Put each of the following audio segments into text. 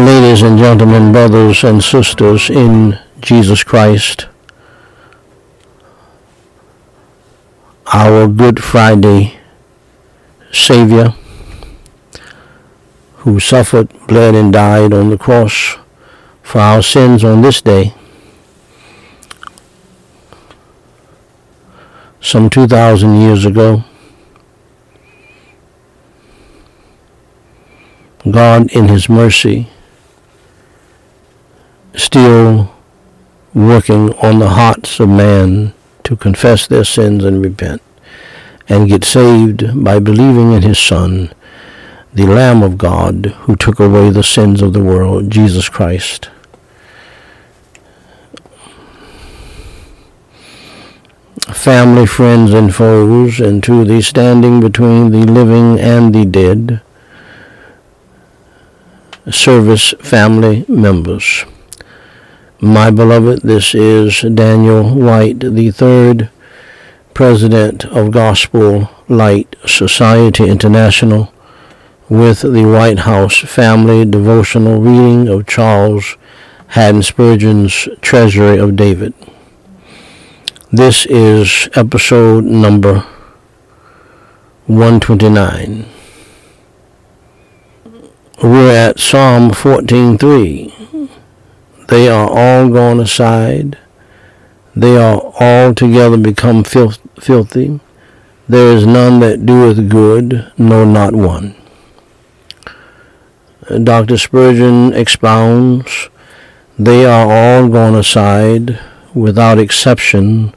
Ladies and gentlemen, brothers and sisters in Jesus Christ, our Good Friday Savior, who suffered, bled, and died on the cross for our sins on this day, some 2,000 years ago. God, in His mercy, still working on the hearts of man to confess their sins and repent and get saved by believing in his Son, the Lamb of God who took away the sins of the world, Jesus Christ. Family, friends, and foes, and to the standing between the living and the dead, service family members. My beloved, this is Daniel Whyte, the third president of Gospel Light Society International, with the Whyte House Family Devotional reading of Charles Haddon Spurgeon's Treasury of David. This is episode number 129. We're at Psalm 14:3. They are all gone aside. They are all together become filth, filthy. There is none that doeth good, no, not one. Uh, Dr. Spurgeon expounds, They are all gone aside, without exception.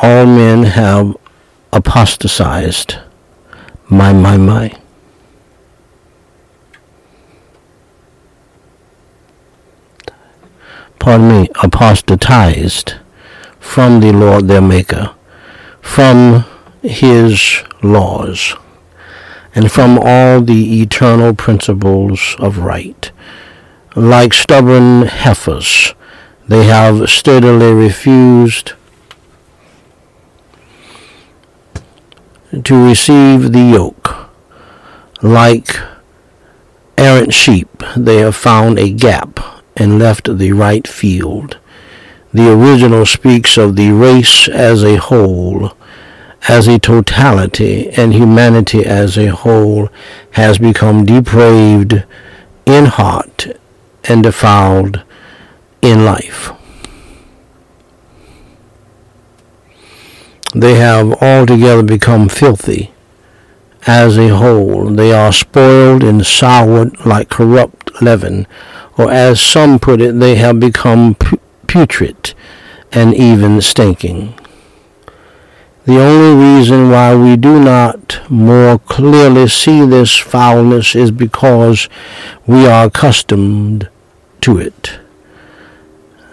All men have apostatized. My, my, my. Pardon me, apostatized from the Lord their Maker, from his laws, and from all the eternal principles of right. Like stubborn heifers, they have steadily refused to receive the yoke. Like errant sheep, they have found a gap and left the right field. The original speaks of the race as a whole, as a totality, and humanity as a whole has become depraved in heart and defiled in life. They have altogether become filthy as a whole. They are spoiled and soured like corrupt leaven or as some put it, they have become putrid and even stinking. The only reason why we do not more clearly see this foulness is because we are accustomed to it.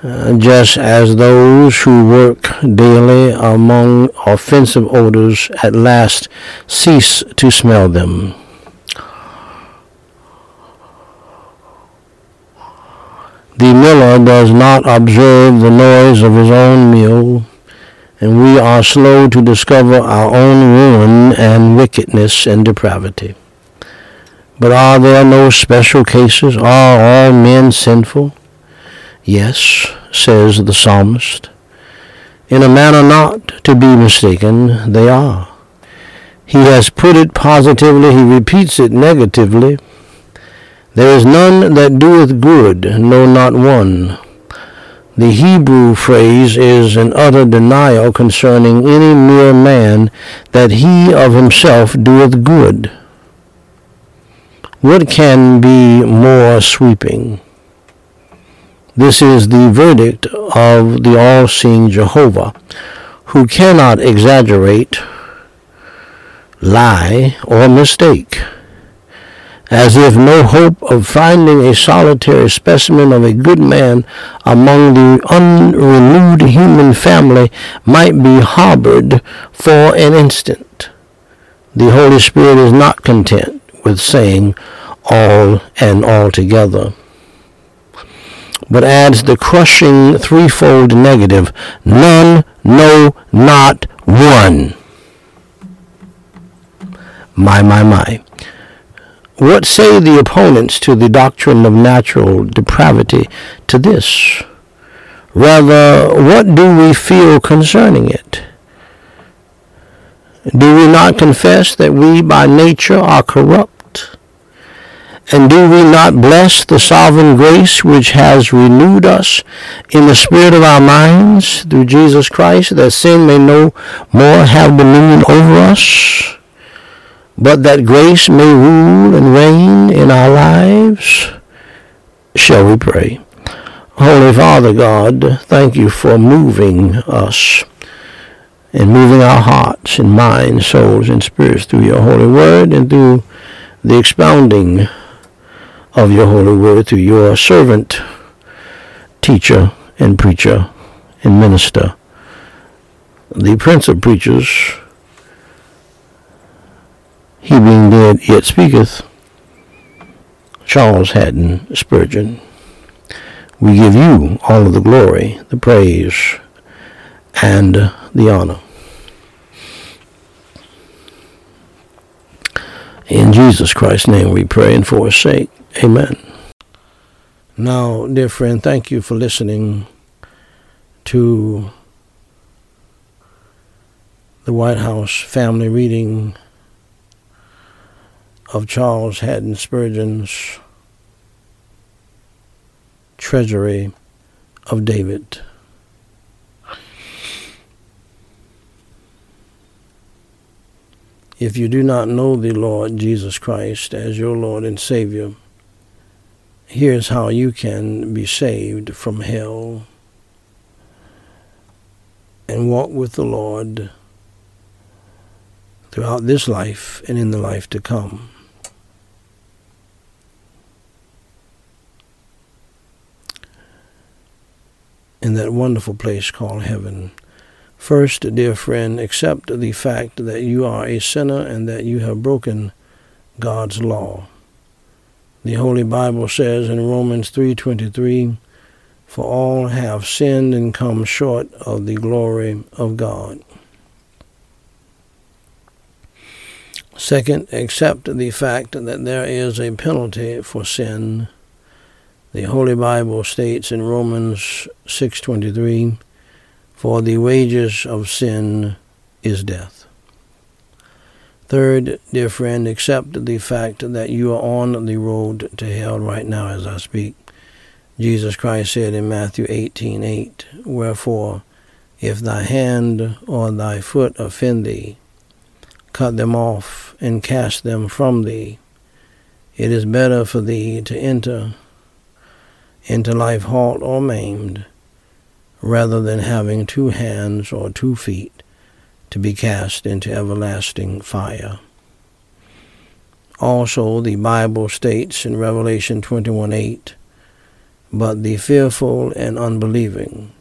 Uh, just as those who work daily among offensive odors at last cease to smell them. The miller does not observe the noise of his own mill, and we are slow to discover our own ruin and wickedness and depravity. But are there no special cases? Are all men sinful? Yes, says the psalmist. In a manner not to be mistaken, they are. He has put it positively, he repeats it negatively. There is none that doeth good, no, not one. The Hebrew phrase is an utter denial concerning any mere man that he of himself doeth good. What can be more sweeping? This is the verdict of the all-seeing Jehovah, who cannot exaggerate, lie, or mistake as if no hope of finding a solitary specimen of a good man among the unrenewed human family might be harbored for an instant. The Holy Spirit is not content with saying all and altogether, but adds the crushing threefold negative, none, no, not one. My, my, my. What say the opponents to the doctrine of natural depravity to this? Rather, what do we feel concerning it? Do we not confess that we by nature are corrupt? And do we not bless the sovereign grace which has renewed us in the spirit of our minds through Jesus Christ, that sin may no more have dominion over us? But that grace may rule and reign in our lives? Shall we pray? Holy Father God, thank you for moving us and moving our hearts and minds, souls, and spirits through your holy word and through the expounding of your holy word through your servant, teacher, and preacher, and minister, the prince of preachers, he being dead yet speaketh, Charles Haddon Spurgeon. We give you all of the glory, the praise, and the honor. In Jesus Christ's name we pray and for his sake. Amen. Now, dear friend, thank you for listening to the Whyte House Family Reading of Charles Haddon Spurgeon's Treasury of David. If you do not know the Lord Jesus Christ as your Lord and Savior, here's how you can be saved from hell and walk with the Lord throughout this life and in the life to come. In that wonderful place called heaven. First, dear friend, accept the fact that you are a sinner and that you have broken God's law. The Holy Bible says in Romans 3:23, "For all have sinned and come short of the glory of God." Second, accept the fact that there is a penalty for sin the Holy Bible states in Romans 6:23, "For the wages of sin is death." Third, dear friend, accept the fact that you are on the road to hell right now as I speak. Jesus Christ said in Matthew 18:8, "Wherefore, if thy hand or thy foot offend thee, cut them off and cast them from thee. It is better for thee to enter into life halt or maimed, rather than having two hands or two feet to be cast into everlasting fire. Also, the Bible states in Revelation 21:8, But the fearful and unbelieving,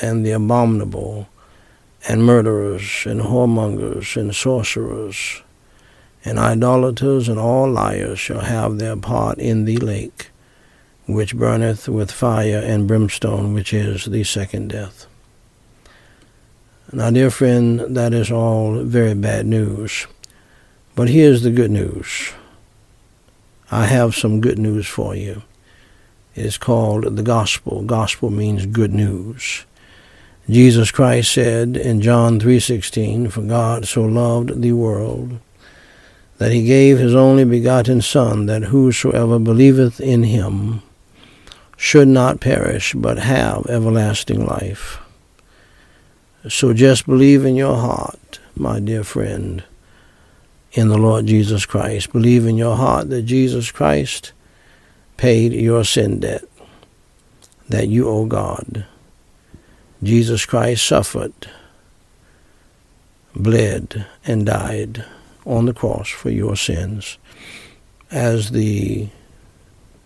and the abominable, and murderers, and whoremongers, and sorcerers, and idolaters, and all liars shall have their part in the lake which burneth with fire and brimstone, which is the second death. Now, dear friend, that is all very bad news. But here's the good news. I have some good news for you. It is called the gospel. Gospel means good news. Jesus Christ said in John 3:16, "For God so loved the world that he gave his only begotten son that whosoever believeth in him should not perish, but have everlasting life. So just believe in your heart, my dear friend, in the Lord Jesus Christ. Believe in your heart that Jesus Christ paid your sin debt that you owe God. Jesus Christ suffered, bled, and died on the cross for your sins as the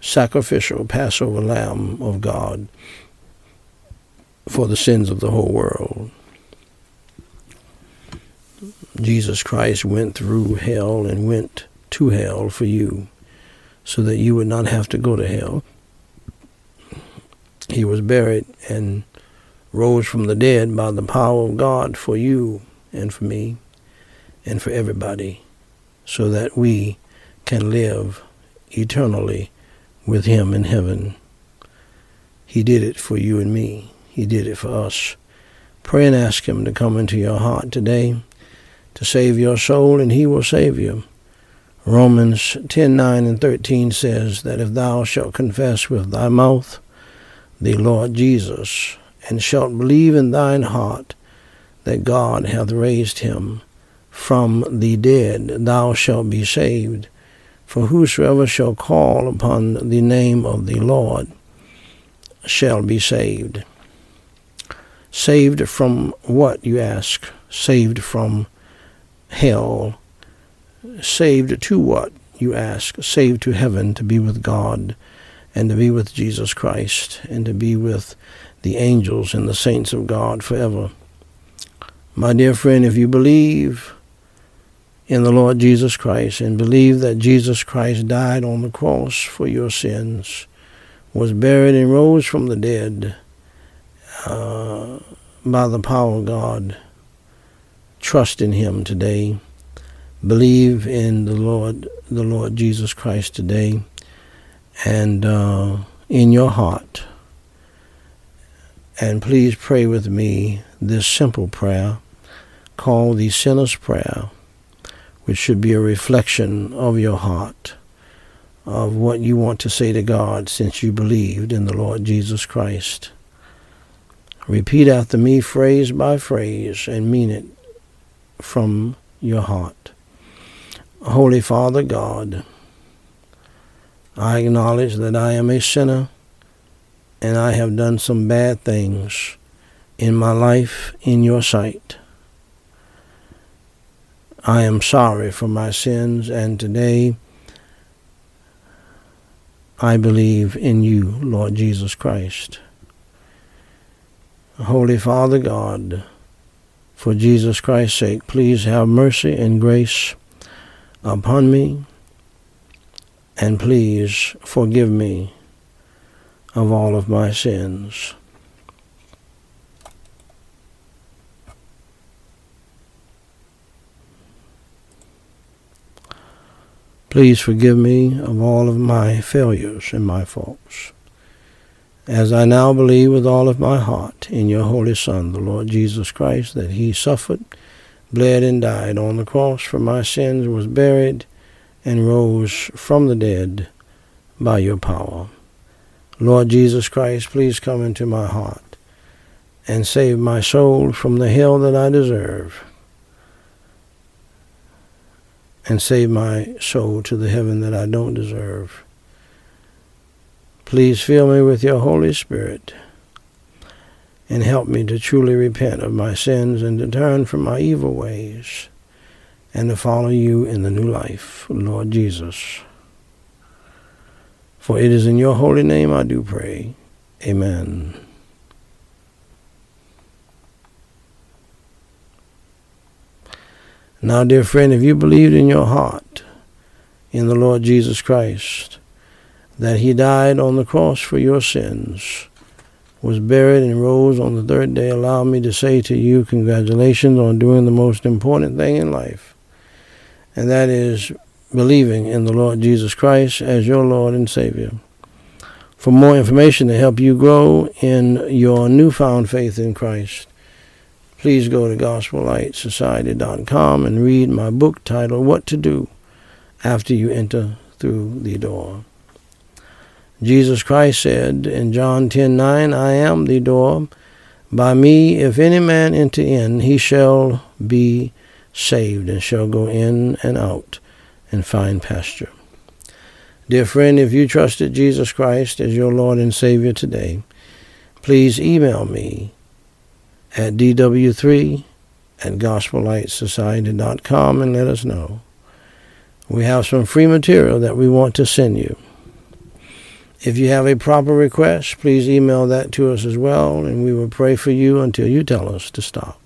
sacrificial Passover lamb of God for the sins of the whole world. Jesus Christ went through hell and went to hell for you so that you would not have to go to hell. He was buried and rose from the dead by the power of God for you and for me and for everybody so that we can live eternally with him in heaven. He did it for you and me. He did it for us. Pray and ask him to come into your heart today to save your soul, and he will save you. Romans 10 9 and 13 says that if thou shalt confess with thy mouth the Lord Jesus, and shalt believe in thine heart that God hath raised him from the dead, thou shalt be saved. For whosoever shall call upon the name of the Lord shall be saved. Saved from what, you ask? Saved from hell Saved to what, you ask? Saved to heaven, to be with God, and to be with Jesus Christ, and to be with the angels and the saints of God forever. My dear friend, if you believe in the Lord Jesus Christ and believe that Jesus Christ died on the cross for your sins, was buried and rose from the dead uh, by the power of God, trust in Him today believe in the Lord, the Lord Jesus Christ today, and uh, in your heart. And please pray with me this simple prayer called the Sinner's Prayer, which should be a reflection of your heart, of what you want to say to God since you believed in the Lord Jesus Christ. Repeat after me phrase by phrase and mean it from your heart. Holy Father God, I acknowledge that I am a sinner and I have done some bad things in my life in your sight. I am sorry for my sins and today I believe in you, Lord Jesus Christ. Holy Father God, for Jesus Christ's sake, please have mercy and grace upon me, and please forgive me of all of my sins. Please forgive me of all of my failures and my faults. As I now believe with all of my heart in your Holy Son, the Lord Jesus Christ, that he suffered bled and died on the cross for my sins, was buried, and rose from the dead by your power. Lord Jesus Christ, please come into my heart and save my soul from the hell that I deserve, and save my soul to the heaven that I don't deserve. Please fill me with your Holy Spirit and help me to truly repent of my sins and to turn from my evil ways and to follow you in the new life, Lord Jesus. For it is in your holy name I do pray. Amen. Now, dear friend, if you believed in your heart in the Lord Jesus Christ, that he died on the cross for your sins, was buried and rose on the third day, allow me to say to you, congratulations on doing the most important thing in life, and that is believing in the Lord Jesus Christ as your Lord and Savior. For more information to help you grow in your newfound faith in Christ, please go to GospelLightSociety.com and read my book titled What to Do After You Enter Through the Door. Jesus Christ said in John 10:9, I am the door. By me, if any man enter in, he shall be saved and shall go in and out and find pasture. Dear friend, if you trusted Jesus Christ as your Lord and Savior today, please email me at dw3 at gospellightsociety.com and let us know. We have some free material that we want to send you. If you have a proper request, please email that to us as well, and we will pray for you until you tell us to stop.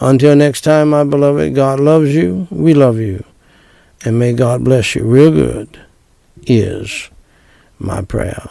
Until next time, my beloved, God loves you, we love you, and may God bless you real good, is my prayer.